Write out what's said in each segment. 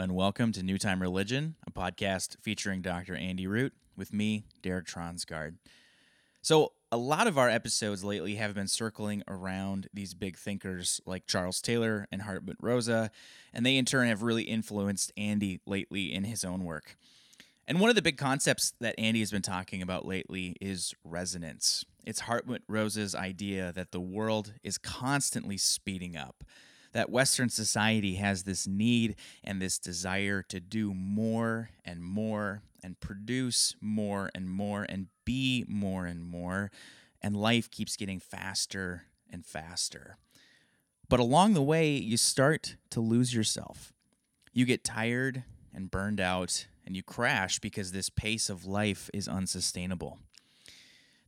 and welcome to New Time Religion, a podcast featuring Dr. Andy Root with me, Derek Tronsgard. So, a lot of our episodes lately have been circling around these big thinkers like Charles Taylor and Hartmut Rosa, and they in turn have really influenced Andy lately in his own work. And one of the big concepts that Andy has been talking about lately is resonance. It's Hartmut Rosa's idea that the world is constantly speeding up that Western society has this need and this desire to do more and more and produce more and more and be more and more, and life keeps getting faster and faster. But along the way, you start to lose yourself. You get tired and burned out, and you crash because this pace of life is unsustainable.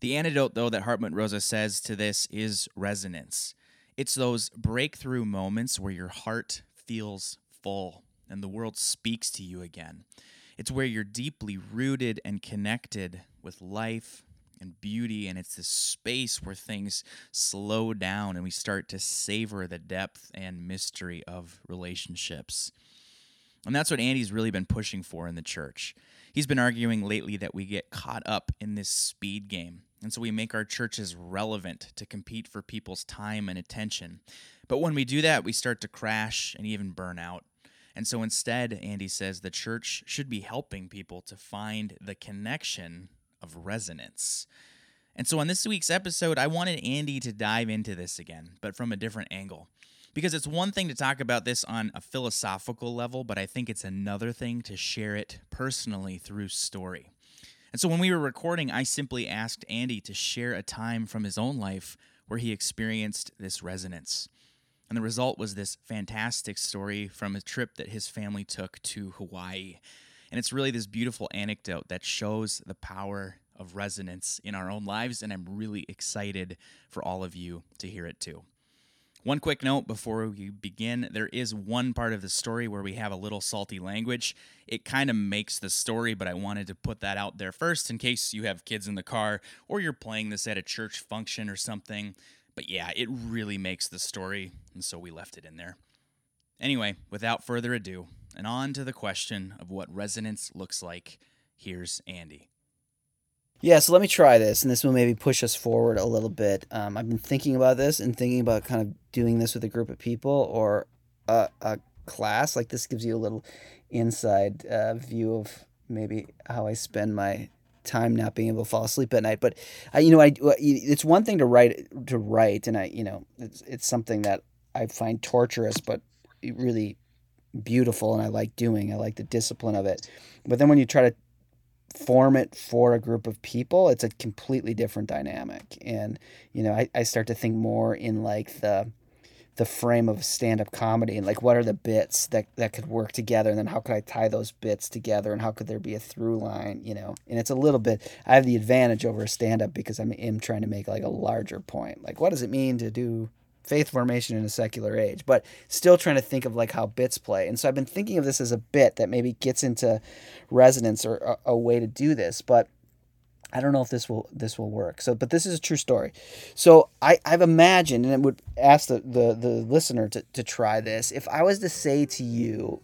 The antidote, though, that Hartmut Rosa says to this is resonance. It's those breakthrough moments where your heart feels full and the world speaks to you again. It's where you're deeply rooted and connected with life and beauty, and it's this space where things slow down and we start to savor the depth and mystery of relationships. And that's what Andy's really been pushing for in the church. He's been arguing lately that we get caught up in this speed game and so we make our churches relevant to compete for people's time and attention. But when we do that, we start to crash and even burn out. And so instead, Andy says the church should be helping people to find the connection of resonance. And so on this week's episode, I wanted Andy to dive into this again, but from a different angle. Because it's one thing to talk about this on a philosophical level, but I think it's another thing to share it personally through story. And so when we were recording, I simply asked Andy to share a time from his own life where he experienced this resonance. And the result was this fantastic story from a trip that his family took to Hawaii. And it's really this beautiful anecdote that shows the power of resonance in our own lives. And I'm really excited for all of you to hear it too. One quick note before we begin there is one part of the story where we have a little salty language. It kind of makes the story, but I wanted to put that out there first in case you have kids in the car or you're playing this at a church function or something. But yeah, it really makes the story, and so we left it in there. Anyway, without further ado, and on to the question of what resonance looks like, here's Andy. Yeah, so let me try this, and this will maybe push us forward a little bit. Um, I've been thinking about this and thinking about kind of doing this with a group of people or a, a class. Like this gives you a little inside uh, view of maybe how I spend my time not being able to fall asleep at night. But I, you know, I it's one thing to write to write, and I, you know, it's it's something that I find torturous, but really beautiful, and I like doing. I like the discipline of it. But then when you try to form it for a group of people, it's a completely different dynamic. And, you know, I, I start to think more in like the the frame of stand-up comedy and like what are the bits that that could work together and then how could I tie those bits together and how could there be a through line you know and it's a little bit I have the advantage over a stand-up because I'm, I'm trying to make like a larger point like what does it mean to do faith formation in a secular age, but still trying to think of like how bits play. And so I've been thinking of this as a bit that maybe gets into resonance or a, a way to do this, but I don't know if this will this will work. So, but this is a true story. So I, I've imagined, and I would ask the, the, the listener to, to try this. If I was to say to you,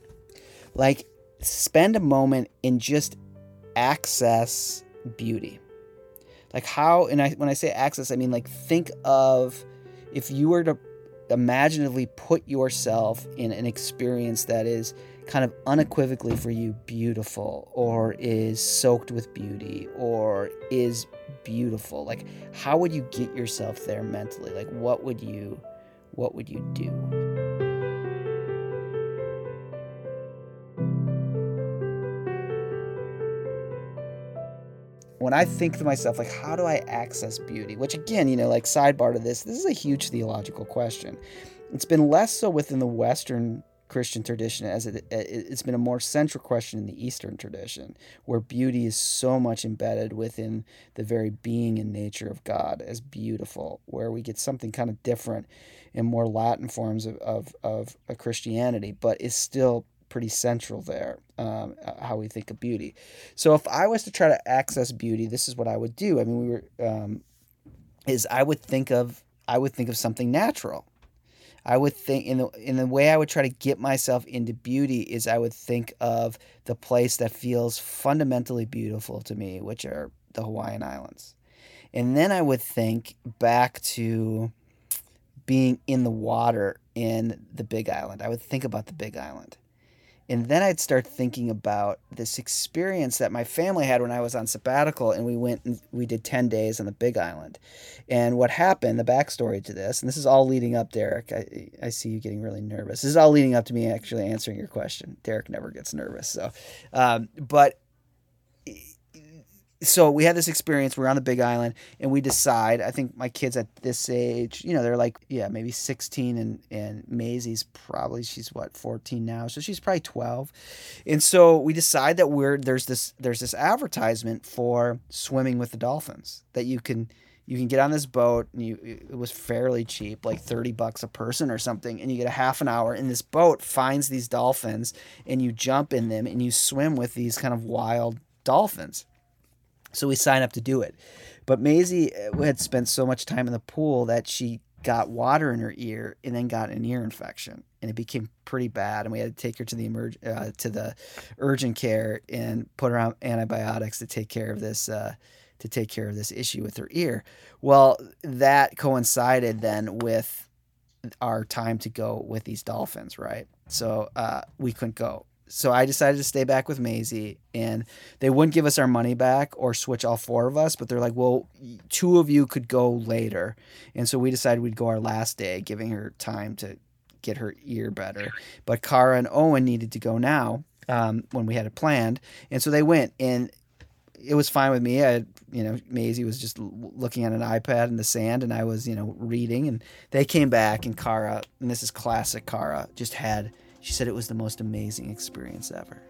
like, spend a moment and just access beauty. Like how, and I when I say access, I mean like think of if you were to imaginatively put yourself in an experience that is kind of unequivocally for you beautiful or is soaked with beauty or is beautiful like how would you get yourself there mentally? Like what would you what would you do when I think to myself, like, how do I access beauty? Which, again, you know, like, sidebar to this, this is a huge theological question. It's been less so within the Western Christian tradition as it, it's been a more central question in the Eastern tradition, where beauty is so much embedded within the very being and nature of God as beautiful, where we get something kind of different in more Latin forms of, of, of uh, Christianity, but is still pretty central there, um, how we think of beauty. So if I was to try to access beauty, this is what I would do. I mean, we were, um, is I would think of, I would think of something natural. I would think in the in the way I would try to get myself into beauty is I would think of the place that feels fundamentally beautiful to me, which are the Hawaiian Islands. And then I would think back to being in the water in the Big Island. I would think about the Big Island. And then I'd start thinking about this experience that my family had when I was on sabbatical and we went and we did 10 days on the Big Island. And what happened, the backstory to this, and this is all leading up, Derek. I, I see you getting really nervous. This is all leading up to me actually answering your question. Derek never gets nervous. So, um, but so we had this experience. We're on the Big Island, and we decide. I think my kids at this age, you know, they're like, yeah, maybe sixteen, and and Maisie's probably she's what fourteen now, so she's probably twelve, and so we decide that we're there's this there's this advertisement for swimming with the dolphins that you can you can get on this boat and you it was fairly cheap like 30 bucks a person or something and you get a half an hour and this boat finds these dolphins and you jump in them and you swim with these kind of wild dolphins so we signed up to do it. But Maisie uh, had spent so much time in the pool that she got water in her ear and then got an ear infection and it became pretty bad and we had to take her to the emerg- uh, to the urgent care and put her on antibiotics to take care of this uh, to take care of this issue with her ear. Well that coincided then with our time to go with these dolphins right? So uh, we couldn't go so I decided to stay back with Maisie, and they wouldn't give us our money back or switch all four of us, but they're like, well, two of you could go later. And so we decided we'd go our last day, giving her time to get her ear better. But Kara and Owen needed to go now um, when we had it planned. And so they went, and it was fine with me. I, you know, Maisie was just looking at an iPad in the sand, and I was, you know, reading. And they came back, and Kara, and this is classic Kara, just had – she said it was the most amazing experience ever.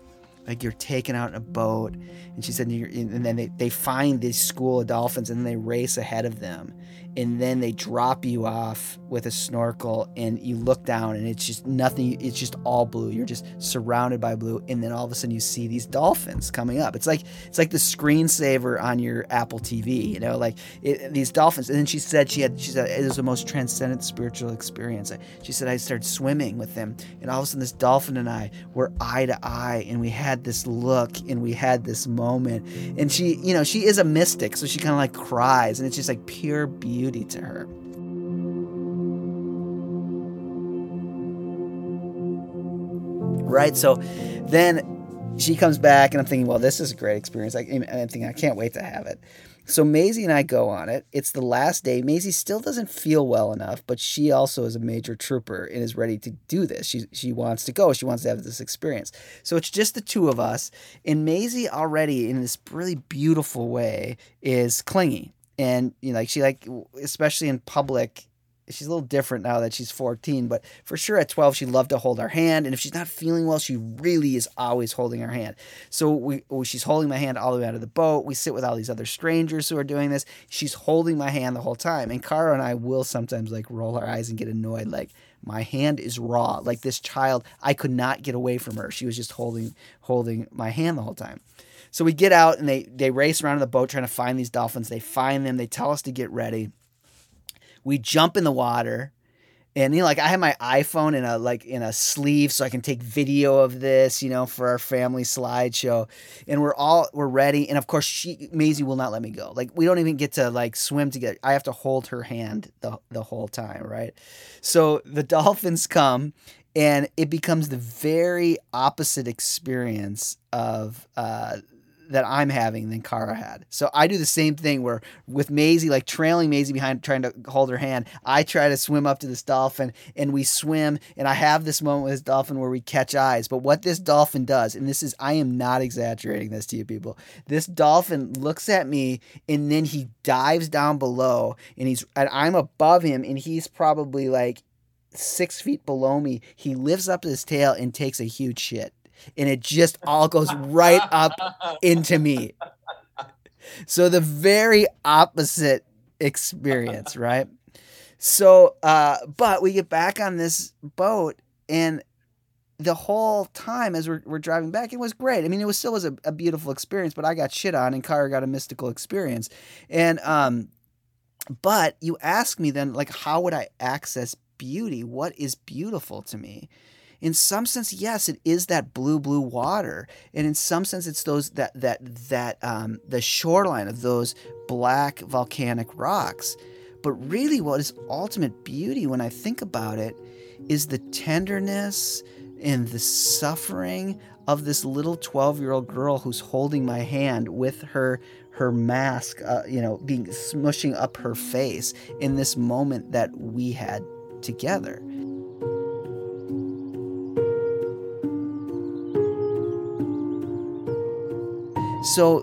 Like you're taken out in a boat, and she said, and then they, they find this school of dolphins, and then they race ahead of them, and then they drop you off with a snorkel and you look down and it's just nothing it's just all blue. You're just surrounded by blue. And then all of a sudden you see these dolphins coming up. It's like it's like the screensaver on your apple tv you know like it, these dolphins. And then she said she had she said it was the most transcendent spiritual experience. She said i started swimming with them. And all of a sudden this dolphin and i were eye to eye and we had this look and we had this moment and she you know she is a mystic so she kind of like cries and it's just like pure beauty beauty to her. Right? So then she comes back, and I'm thinking, well, this is a great experience. I, I'm thinking, I can't wait to have it. So Maisie and I go on it. It's the last day. Maisie still doesn't feel well enough, but she also is a major trooper and is ready to do this. She she wants to go. She wants to have this experience. So it's just the two of us. And Maisie already in this really beautiful way is clingy and you know like she like especially in public she's a little different now that she's 14 but for sure at 12 she loved to hold our hand and if she's not feeling well she really is always holding our hand so we oh, she's holding my hand all the way out of the boat we sit with all these other strangers who are doing this she's holding my hand the whole time and Kara and I will sometimes like roll our eyes and get annoyed like my hand is raw like this child I could not get away from her she was just holding holding my hand the whole time so we get out and they they race around in the boat trying to find these dolphins. They find them. They tell us to get ready. We jump in the water. And you know, like I have my iPhone in a like in a sleeve so I can take video of this, you know, for our family slideshow. And we're all we're ready. And of course she Maisie will not let me go. Like we don't even get to like swim together. I have to hold her hand the the whole time, right? So the dolphins come and it becomes the very opposite experience of uh that I'm having than Kara had. So I do the same thing where with Maisie, like trailing Maisie behind, trying to hold her hand, I try to swim up to this dolphin and we swim. And I have this moment with this dolphin where we catch eyes. But what this dolphin does, and this is, I am not exaggerating this to you people, this dolphin looks at me and then he dives down below and he's, and I'm above him and he's probably like six feet below me. He lifts up his tail and takes a huge shit and it just all goes right up into me. So the very opposite experience, right? So, uh, but we get back on this boat, and the whole time as we're, we're driving back, it was great. I mean, it was still was a, a beautiful experience, but I got shit on, and Kara got a mystical experience. And um, but you ask me then, like, how would I access beauty? What is beautiful to me? In some sense, yes, it is that blue, blue water, and in some sense, it's those that that that um, the shoreline of those black volcanic rocks. But really, what is ultimate beauty when I think about it is the tenderness and the suffering of this little 12 year old girl who's holding my hand with her her mask, uh, you know, being smushing up her face in this moment that we had together. So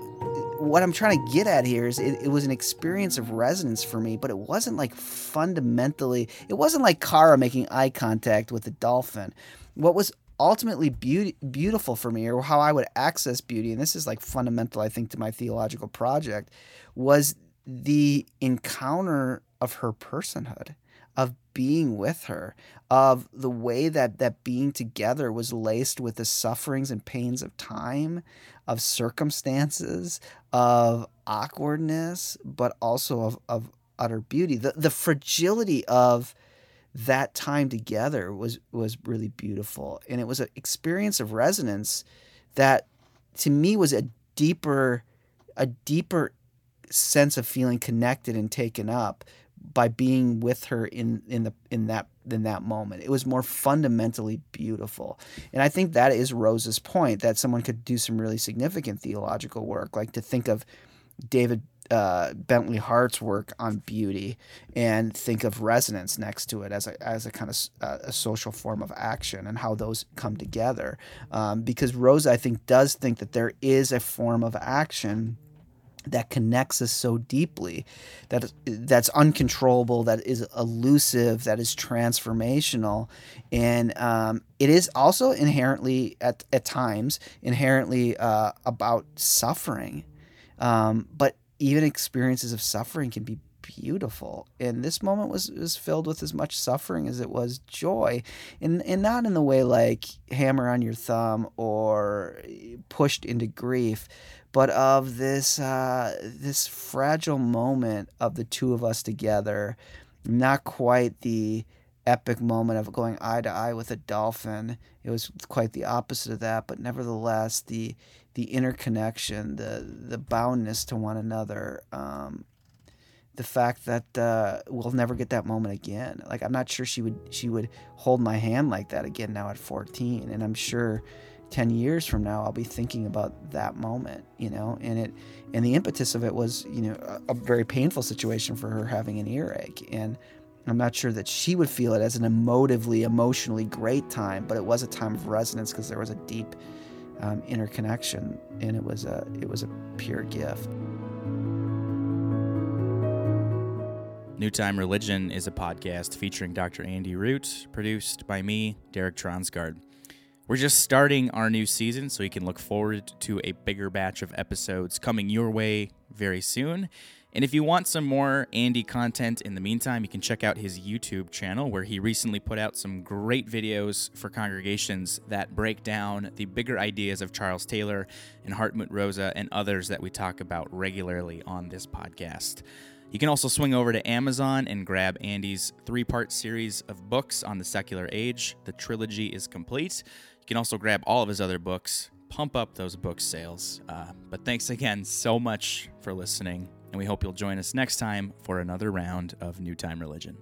what I'm trying to get at here is it, it, was an experience of resonance for me, but it wasn't like fundamentally, it wasn't like Kara making eye contact with the dolphin. What was ultimately beauty, beautiful for me, or how I would access beauty, and this is like fundamental, I think, to my theological project, was the encounter of her personhood of being with her, of the way that that being together was laced with the sufferings and pains of time, of circumstances, of awkwardness, but also of, of utter beauty. The the fragility of that time together was was really beautiful. And it was an experience of resonance that to me was a deeper a deeper sense of feeling connected and taken up by being with her in in the in that in that moment. It was more fundamentally beautiful. And I think that is Rosa's point that someone could do some really significant theological work, like to think of David uh, Bentley Hart's work on beauty and think of resonance next to it as a, as a kind of uh, a social form of action and how those come together. Um, because Rose, I think, does think that there is a form of action that connects us so deeply that that's uncontrollable that is elusive that is transformational. And um, it is also inherently at, at times inherently uh, about suffering. Um, but even experiences of suffering can be beautiful and this moment was was filled with as much suffering as it was joy and and not in the way like hammer on your thumb or pushed into grief but of this uh, this fragile moment of the two of us together. Not quite the epic moment of going eye to eye with a dolphin. It was quite the opposite of that, but nevertheless, the the interconnection, the the boundness to one another, um, the fact that uh, we'll never get that moment again. Like I'm not sure she would she would hold my hand like that again now at 14, and I'm sure 10 years from now i'll be thinking about that moment you know and it and the impetus of it was you know a, a, very painful situation for her having an earache and i'm not sure that she would feel it as an emotively emotionally great time but it was a time of resonance because there was a deep um, interconnection and it was a it was a pure gift New Time Religion is a podcast featuring Dr. Andy Root, produced by me, Derek Tronsgard. We're just starting our new season, so you can look forward to a bigger batch of episodes coming your way very soon. And if you want some more Andy content in the meantime, you can check out his YouTube channel where he recently put out some great videos for congregations that break down the bigger ideas of Charles Taylor and Hartmut Rosa and others that we talk about regularly on this podcast. You can also swing over to Amazon and grab Andy's three part series of books on the secular age. The trilogy is complete. You can also grab all of his other books, pump up those book sales. Uh, but thanks again so much for listening, and we hope you'll join us next time for another round of New Time Religion.